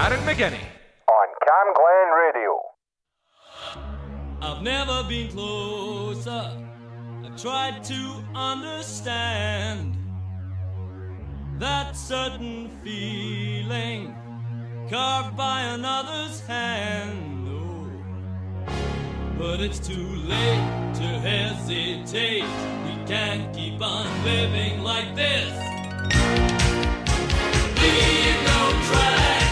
Aaron McGinney. On Cam Glen Radio. I've never been closer. I've tried to understand that certain feeling carved by another's hand. Oh, but it's too late to hesitate. We can't keep on living like this. Leave no trace.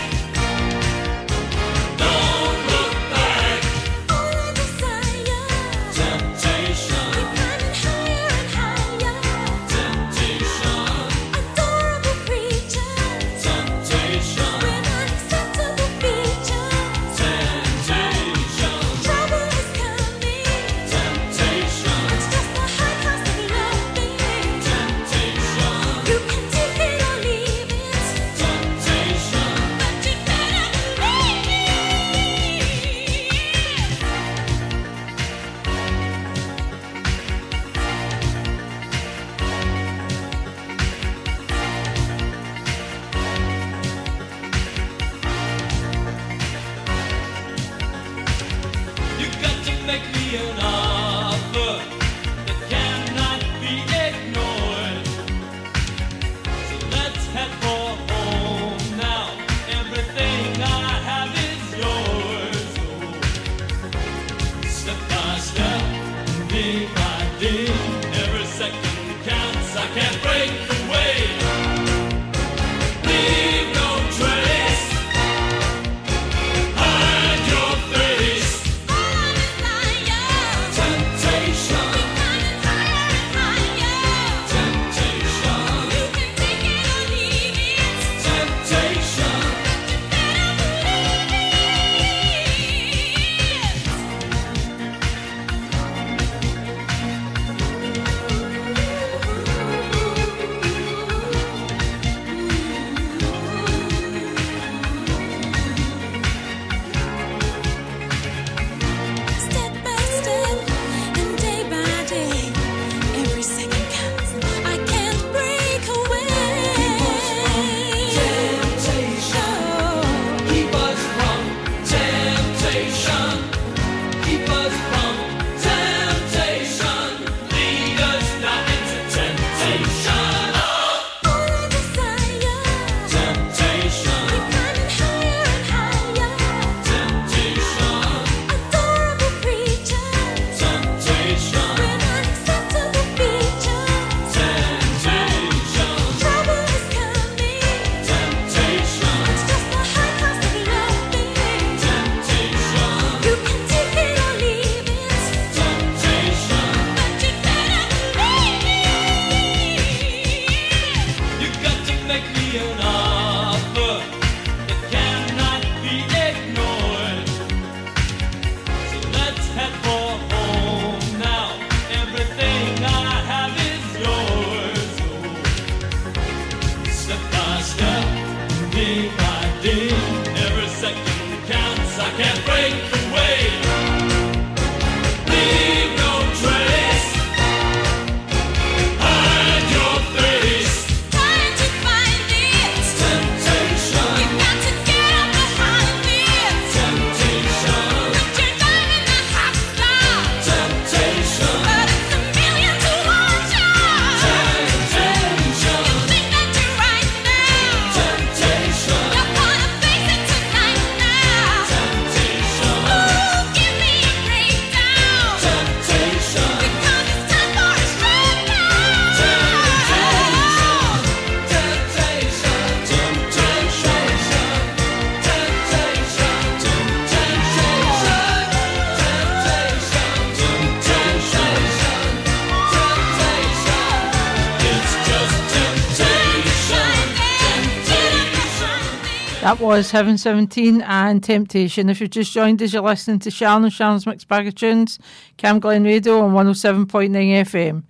Was Heaven 17 and Temptation. If you've just joined us, you're listening to Sharon and Sharon's Mixed Bag of Tunes, Cam Glen Radio on 107.9 FM.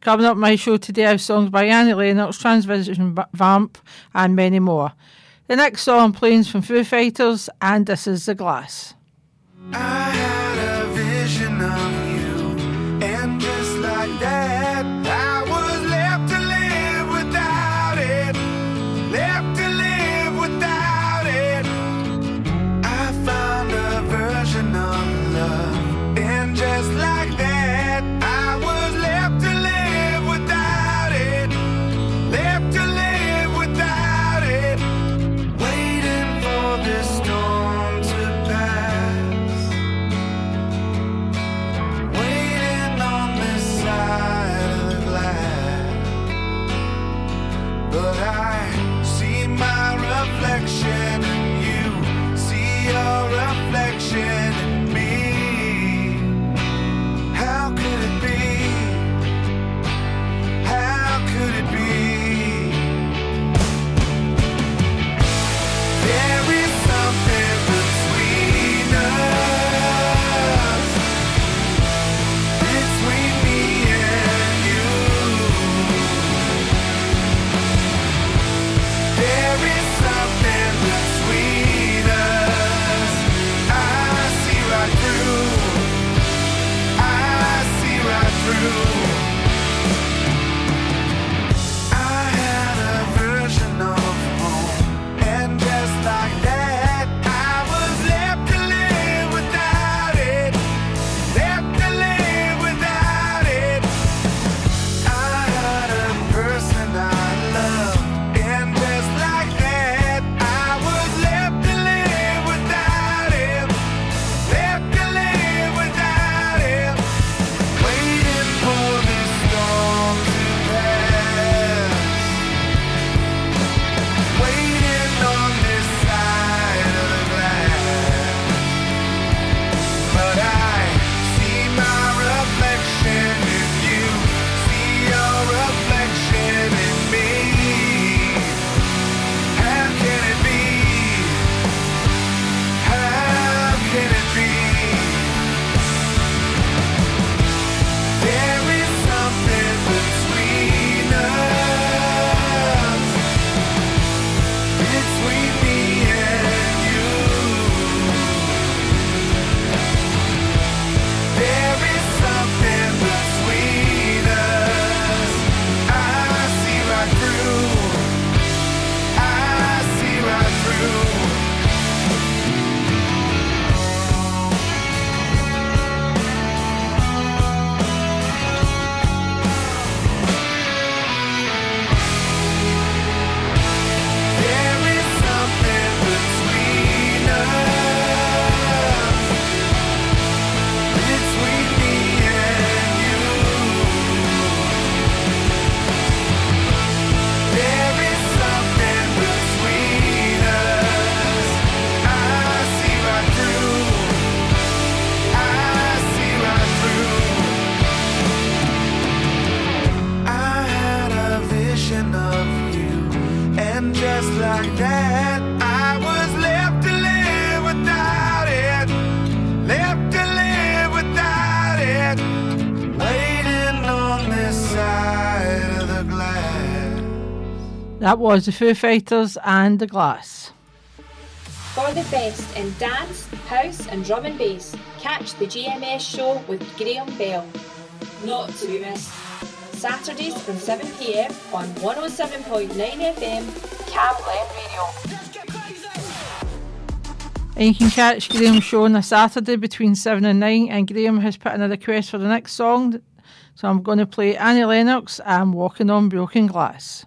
Coming up my show today, I have songs by Annie Lennox, Transvision Vamp, and many more. The next song playing from Foo Fighters, and this is The Glass. That was the Foo Fighters and the Glass. For the best in dance, house, and drum and bass, catch the GMS show with Graham Bell. Not to be missed. Saturdays from 7pm on 107.9 FM, Cam Radio. And you can catch Graham's show on a Saturday between 7 and 9, and Graham has put in a request for the next song. So I'm going to play Annie Lennox and Walking on Broken Glass.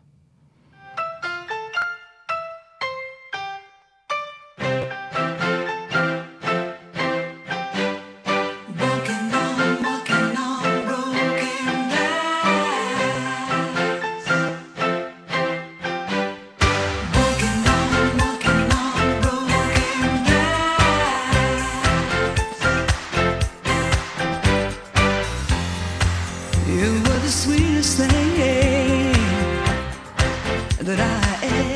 You were the sweetest thing that I ever.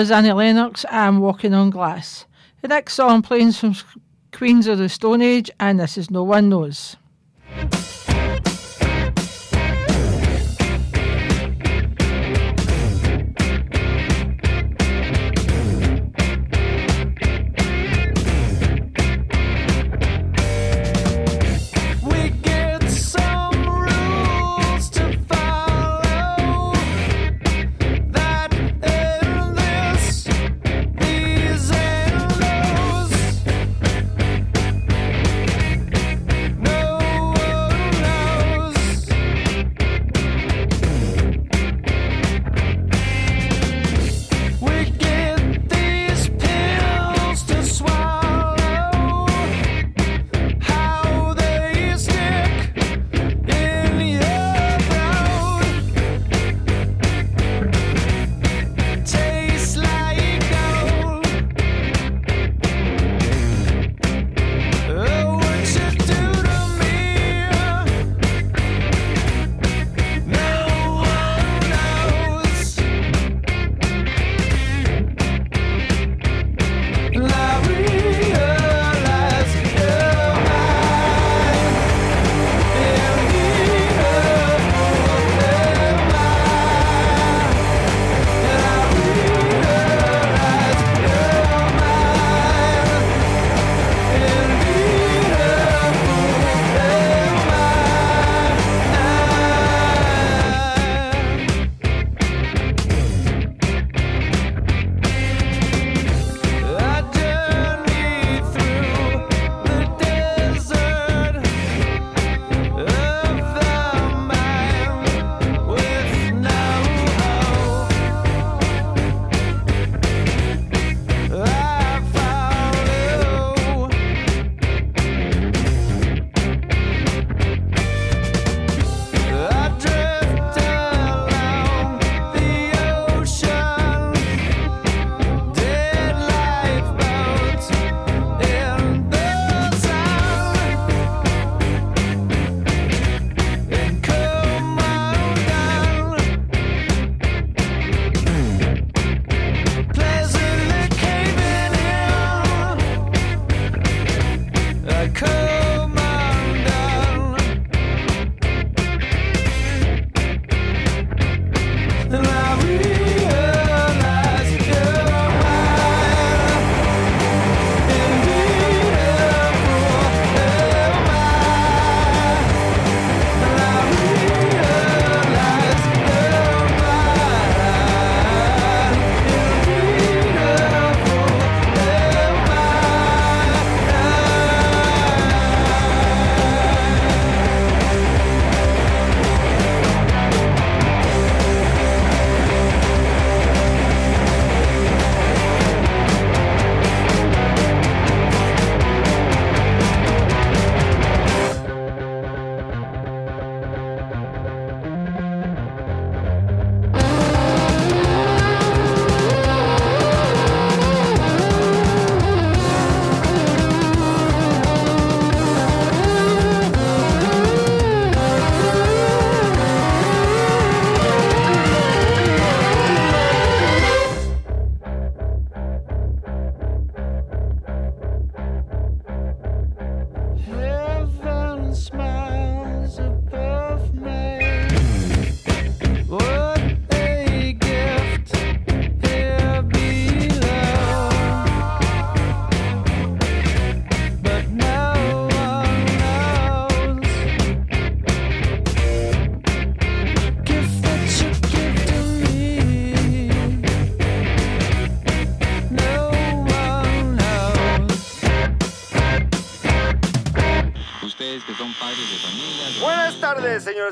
was Annie Lennox and Walking on Glass. The next song playing from Queens of the Stone Age, and this is No One Knows.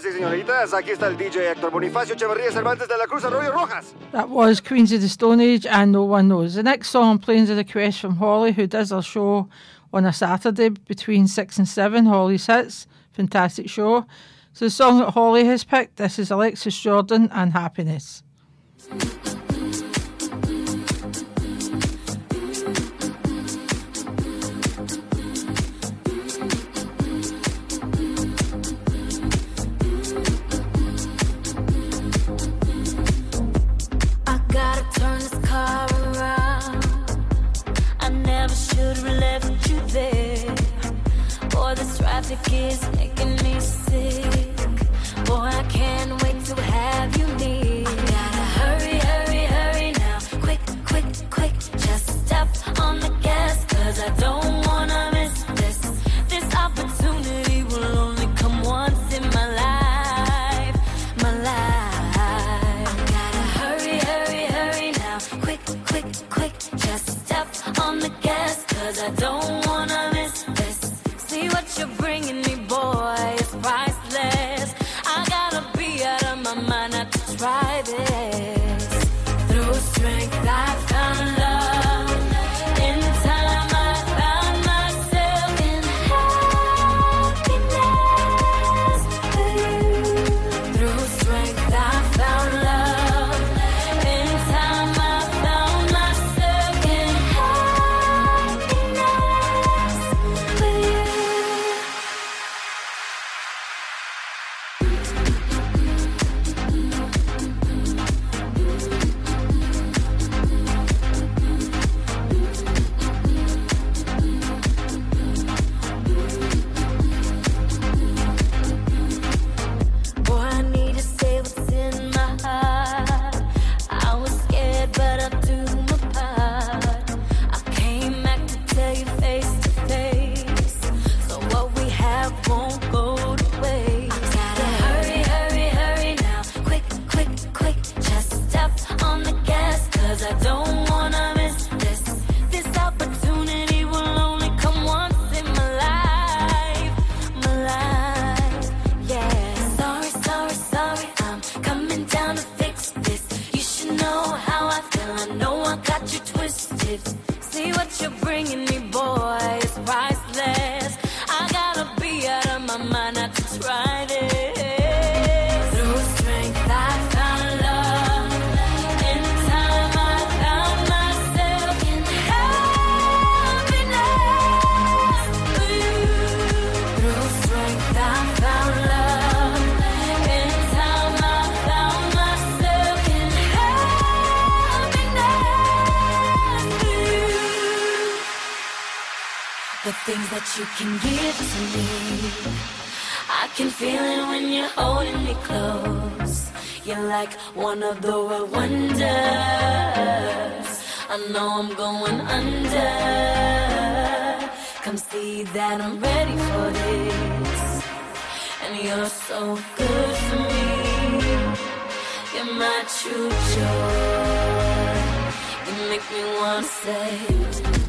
Y señoritas. Aquí está el DJ Héctor Bonifacio Echeverría Cervantes de la Cruz Arroyo Rojas. That was Queens of the Stone Age and No One Knows. The next song I'm playing is a request from Holly, who does her show on a Saturday between 6 and 7. Holly's Hits. Fantastic show. So the song that Holly has picked, this is Alexis Jordan and Happiness. Boy, this traffic is making me sick. Boy, I can't wait to have you near. Know I'm going under. Come see that I'm ready for this. And you're so good for me. You're my true joy. You make me wanna say.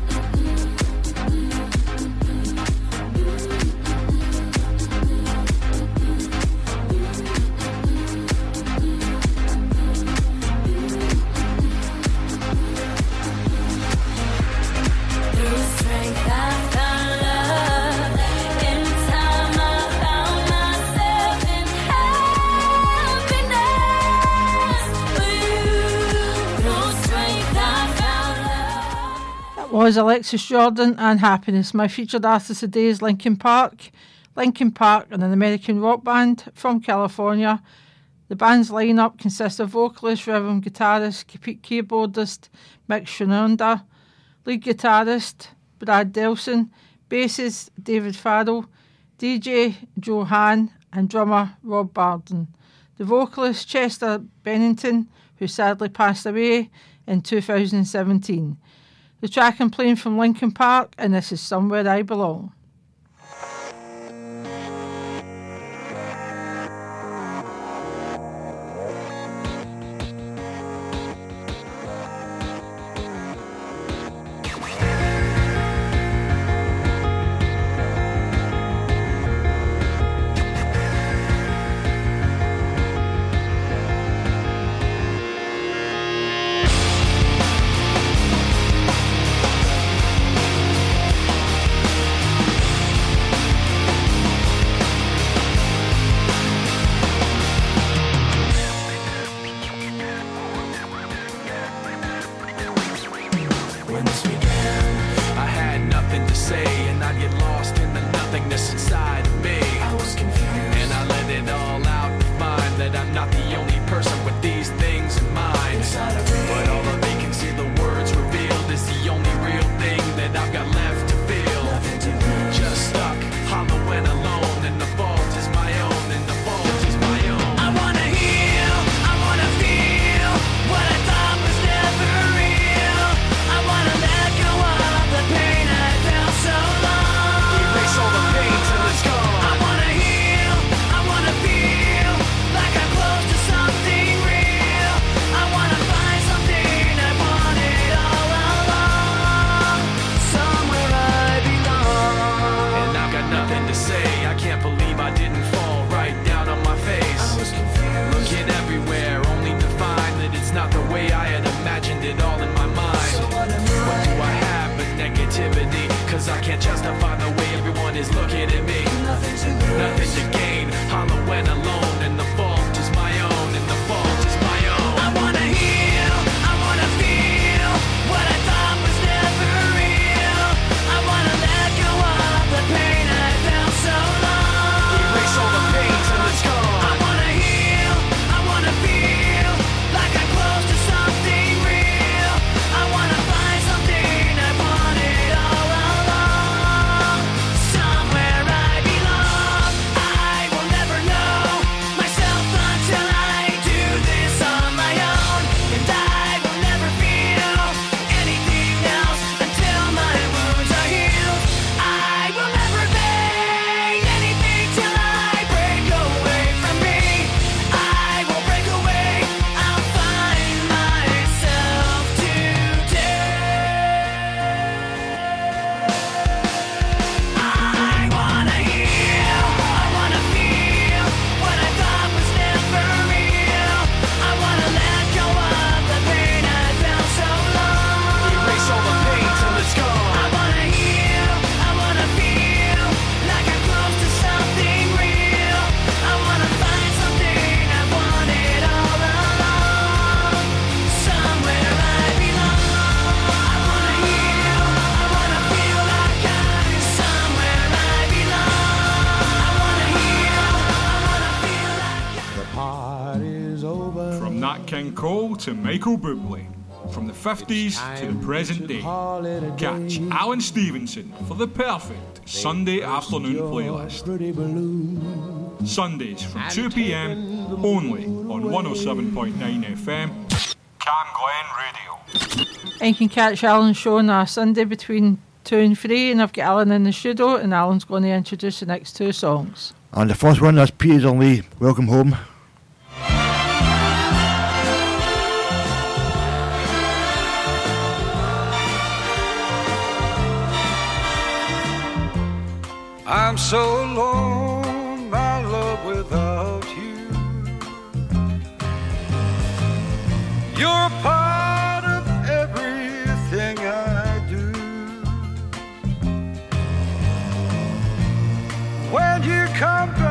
Was Alexis Jordan and Happiness. My featured artist today is Linkin Park. Linkin Park are an American rock band from California. The band's lineup consists of vocalist, rhythm guitarist, keyboardist Mick Shinoda, lead guitarist Brad Delson, bassist David Farrell, DJ Joe Hahn, and drummer Rob Bourdon. The vocalist Chester Bennington, who sadly passed away in 2017. The track I'm playing from Linkin Park, and this is Somewhere I Belong. 50s to the present day. Catch Alan Stevenson for the perfect Sunday afternoon playlist. Sundays from 2pm only on 107.9 FM. Cam Glen Radio. And you can catch Alan's show on a Sunday between 2 and 3, and I've got Alan in the studio, and Alan's going to introduce the next two songs. And the first one is Peter Lee, Welcome Home. I'm so alone, my love, without you. You're part of everything I do. When you come back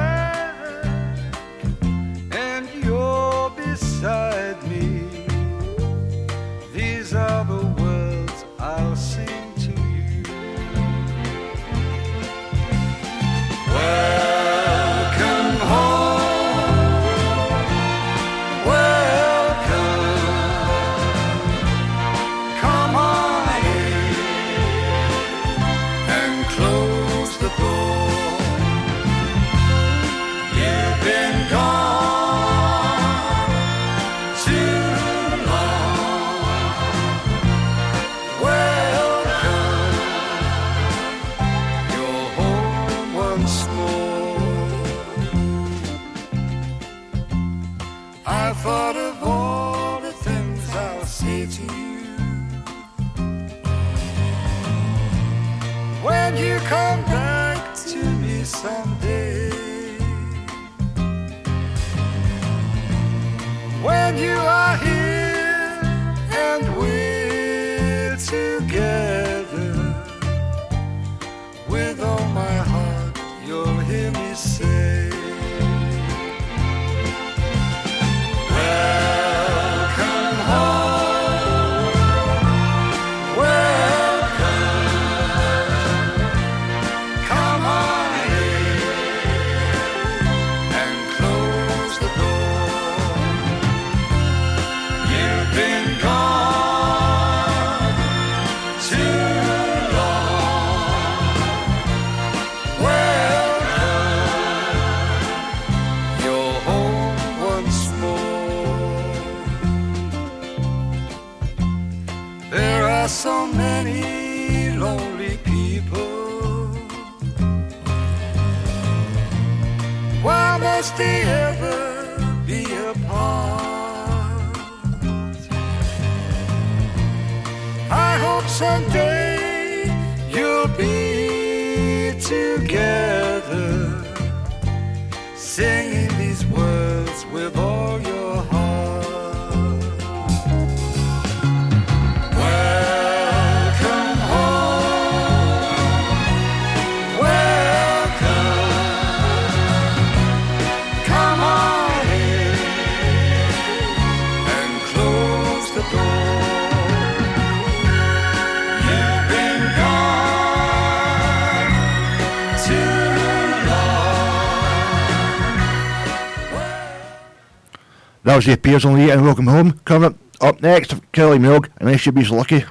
must they ever be apart? I hope someday That was the Peters and Lee and Welcome Home. Coming up, next, Kelly Milk and SUB's Lucky.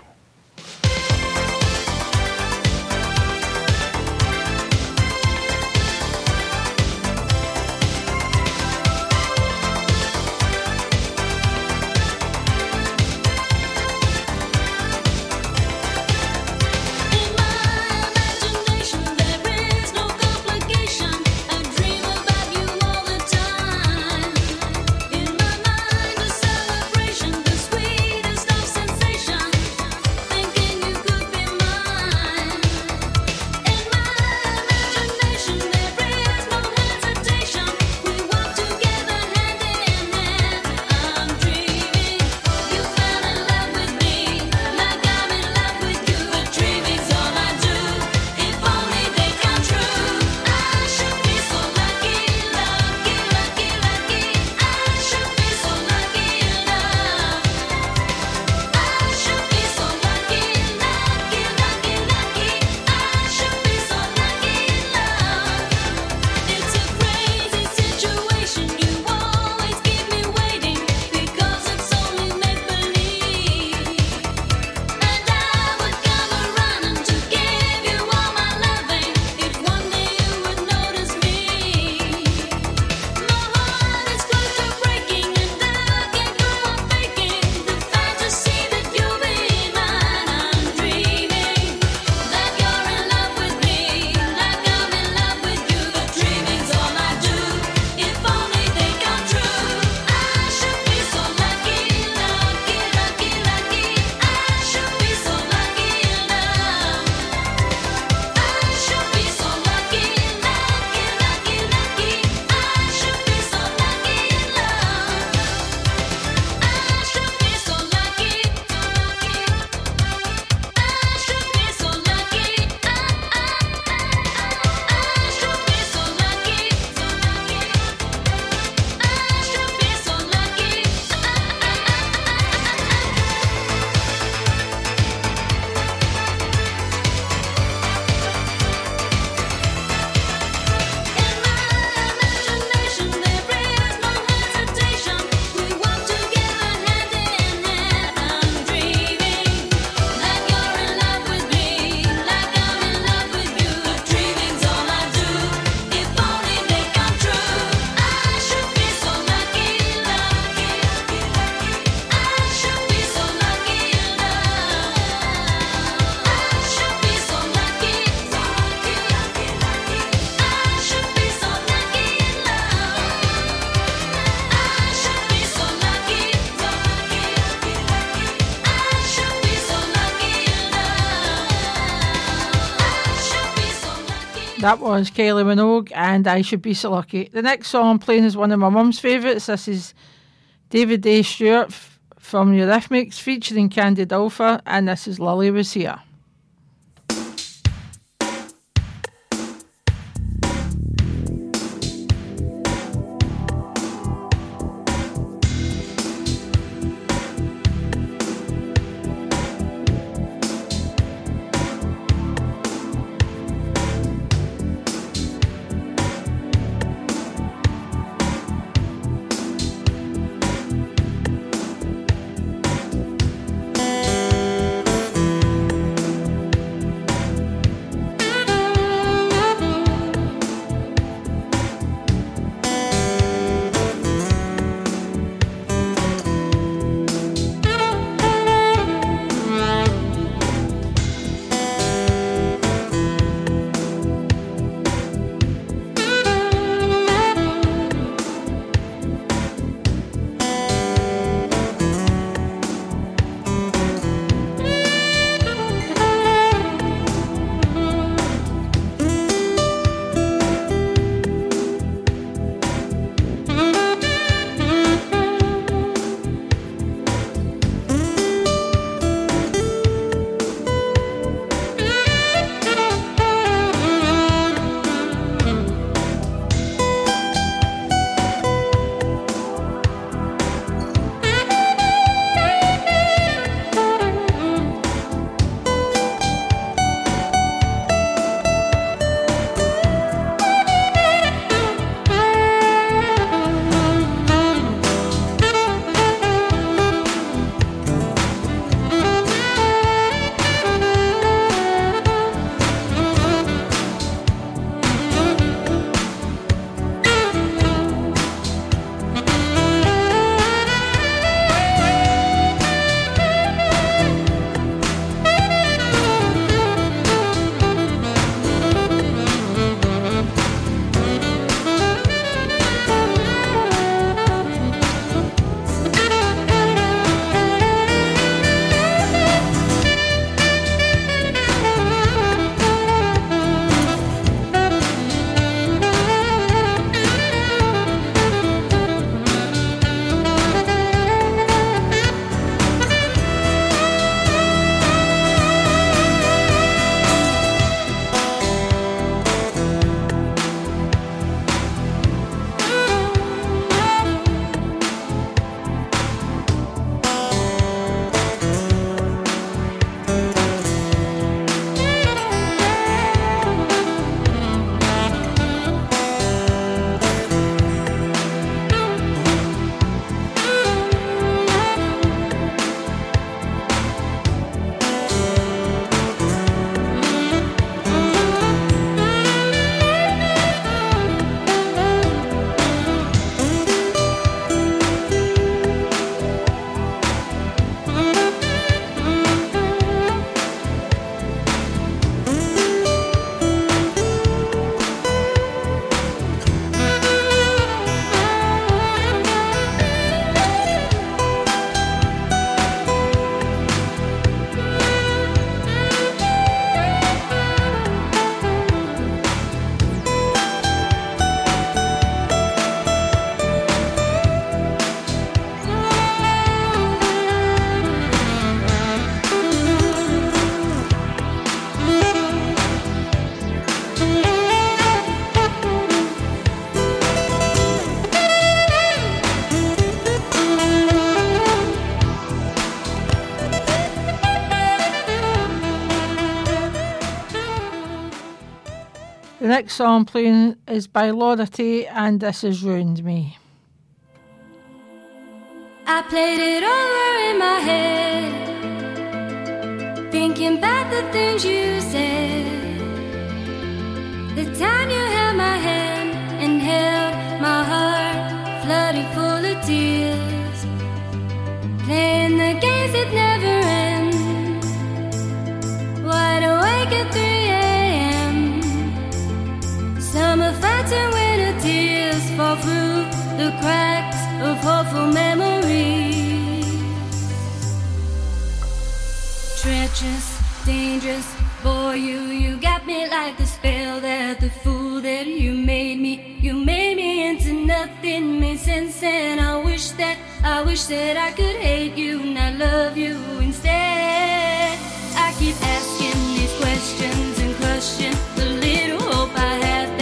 That was Kylie Minogue and I Should Be So Lucky. The next song I'm playing is one of my mum's favourites. This is David A. Stewart f- from Eurythmics featuring Candy Dulfer and this is Lily Was Here. Next song playing is by Laura Tate and this has ruined me. I played it over in my head, thinking about the things you said. The time you held my hand and held my heart, flooded full of tears, playing the games that never end. Wide awake at 3 Fights and winter tears fall through the cracks of hopeful memories. Treacherous, dangerous, Boy, you, you got me like the spell that the fool that you made me. You made me into nothing, made sense, and I wish that, I wish that I could hate you, and not love you instead. I keep asking these questions and crushing the little hope I had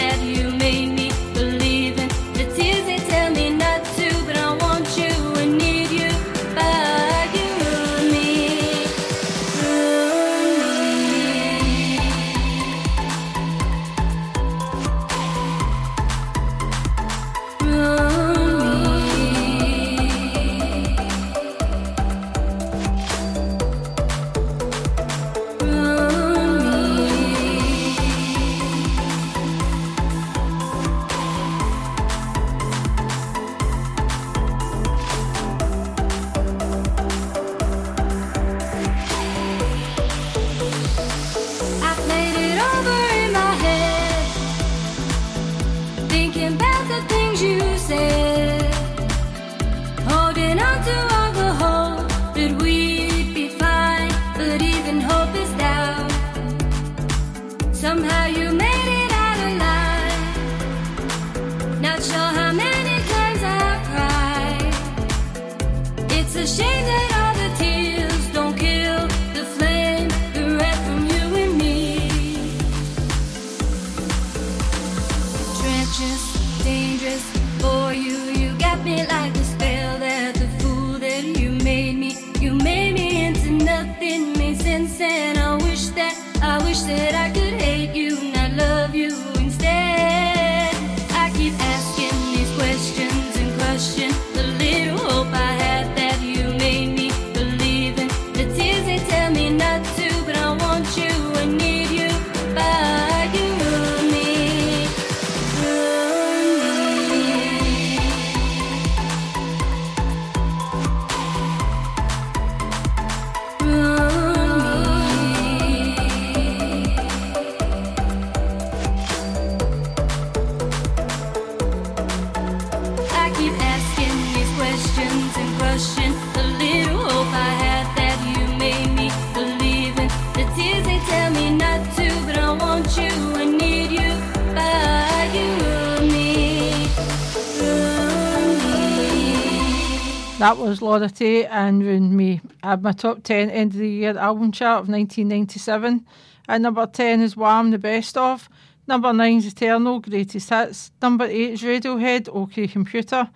That was Laura Tate and Me. I had my top 10 end of the year album chart of 1997. At number 10 is Wham, the best of. Number 9 is Eternal, greatest hits. Number 8 is Radiohead, OK Computer.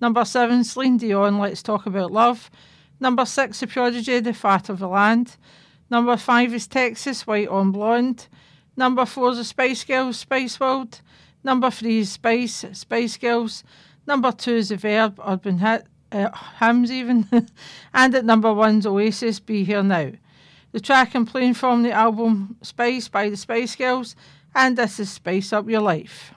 Number 7 is Celine Dion, Let's Talk About Love. Number 6 The Prodigy, The Fat of the Land. Number 5 is Texas, White on Blonde. Number 4 is the Spice Girls, Spice World. Number 3 is Spice, Spice Girls. Number 2 is The Verve, Urban Hit, uh, Hymns even. and at number one's Oasis, Be Here Now. The track I'm playing from the album Spice by the Spice Girls, and this is Spice Up Your Life.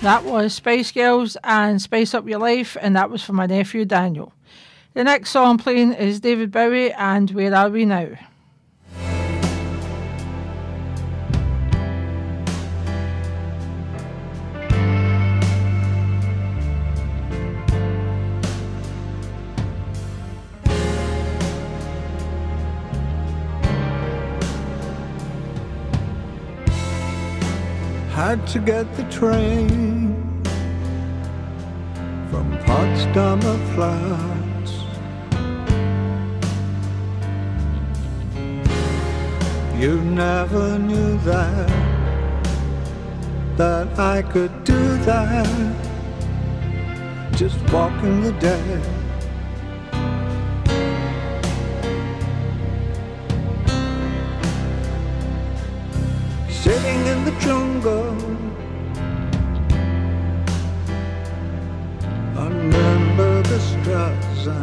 That was Spice Girls and Spice Up Your Life, and that was for my nephew Daniel. The next song playing is David Bowie and Where Are We Now? had to get the train Potsdamer Platz. You never knew that, that I could do that, just walking the dead. Sitting in the jungle on the Straße.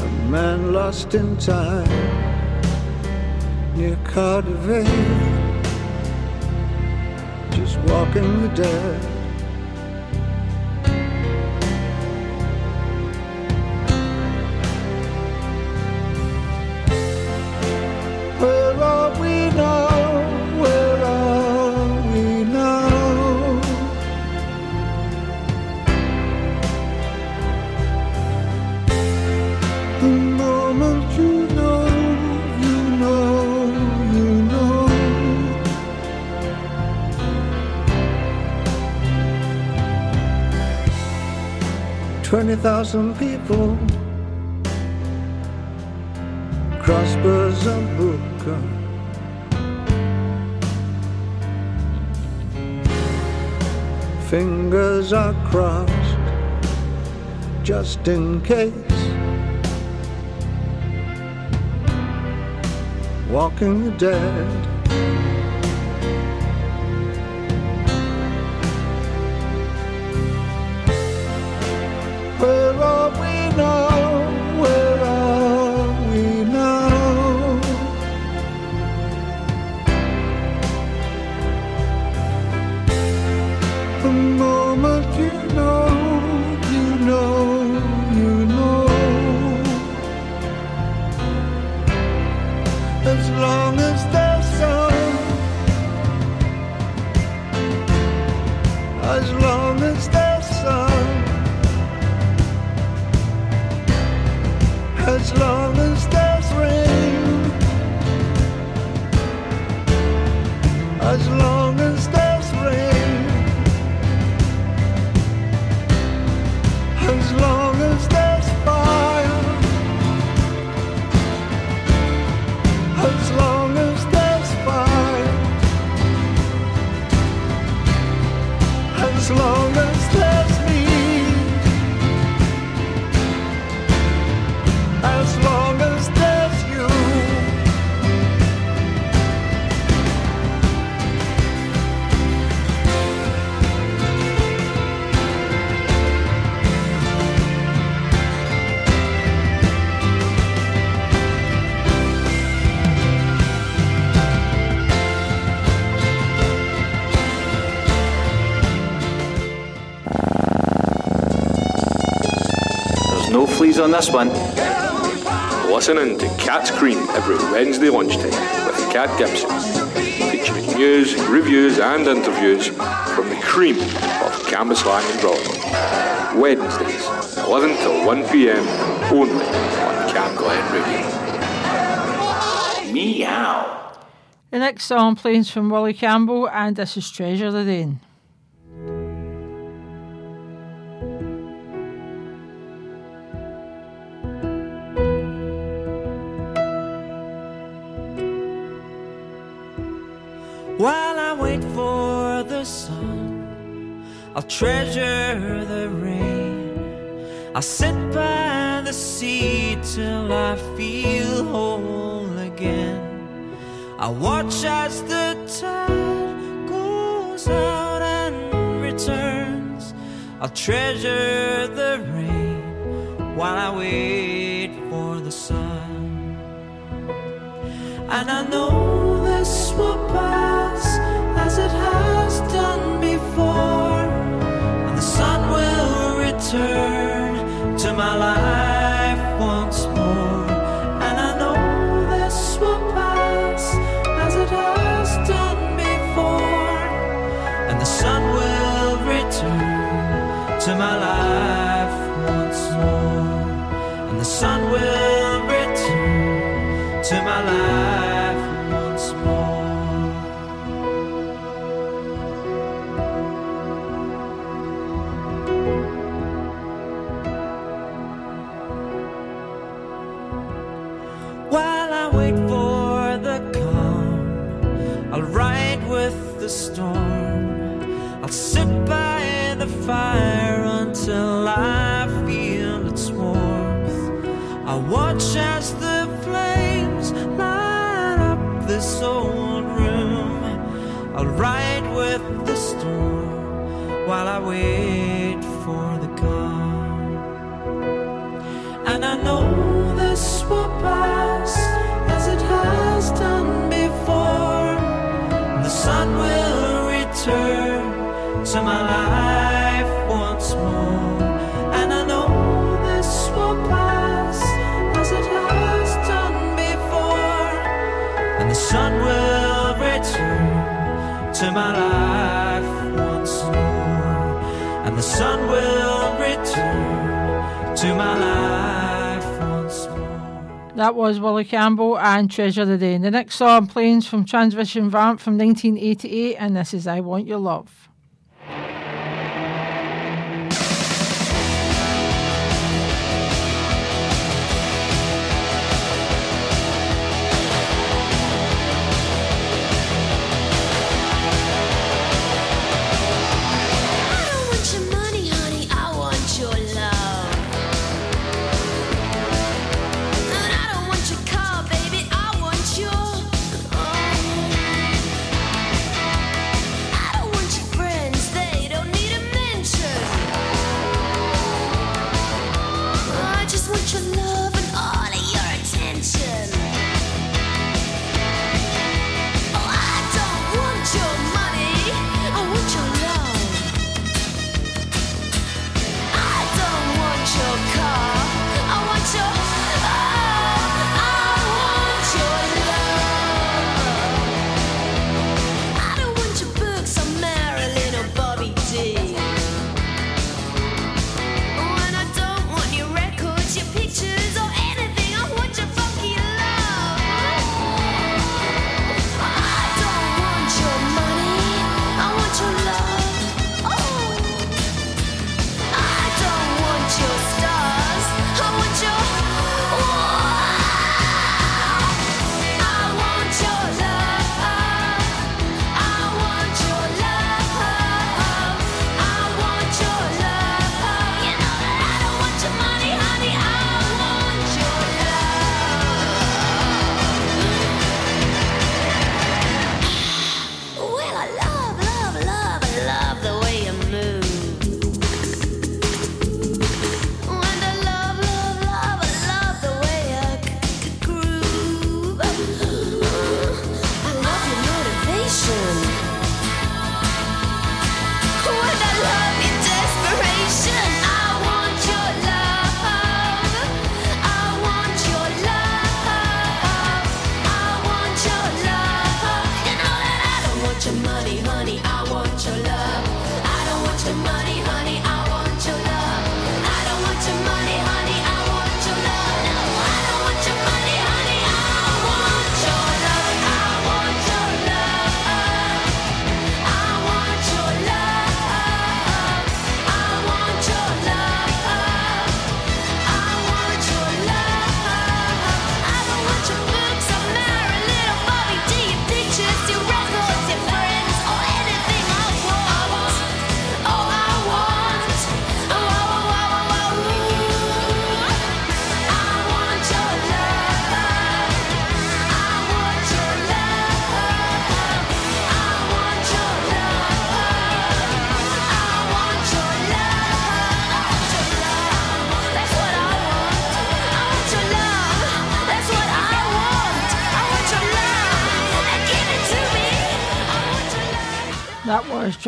A man lost in time near KaDeWe, just walking the dead. 20,000 people. Crossbows and broken. Fingers are crossed just in case. Walking the dead. Are There's on this one. Listening to Cat's Cream every Wednesday lunchtime with Cat Gibson, featuring news, reviews, and interviews from the cream of Cambuslang and Broadway. Wednesdays, 11 till 1 pm, only on Cam Glen Radio. Meow. The next song plays from Willie Campbell, and this is Treasure the Rain. I'll treasure the rain. I'll sit by the sea till I feel whole again. I'll watch as the tide goes out and returns. I'll treasure the rain while I wait for the sun. And I know this will pass as it has done before. Turn to my life. Campbell and Treasure the Day. And the next song "Planes" from Transvision Vamp from 1988, and this is I Want Your Love.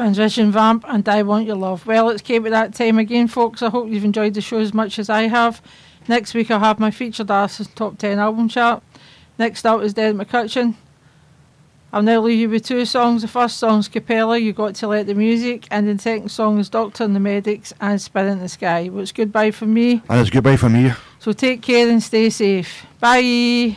Transvision Vamp and I Want Your Love. Well, it's Kate with that time again, folks. I hope you've enjoyed the show as much as I have. Next week I'll have my featured artist top 10 album chart. Next up is Dead McCutcheon. I'll now leave you with two songs. The first song's Cappella, You Got to Let the Music, and the second song is Doctor and the Medics and Spirit in the Sky. Well, it's goodbye for me. And it's goodbye for me. So take care and stay safe. Bye.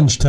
Lunchtime.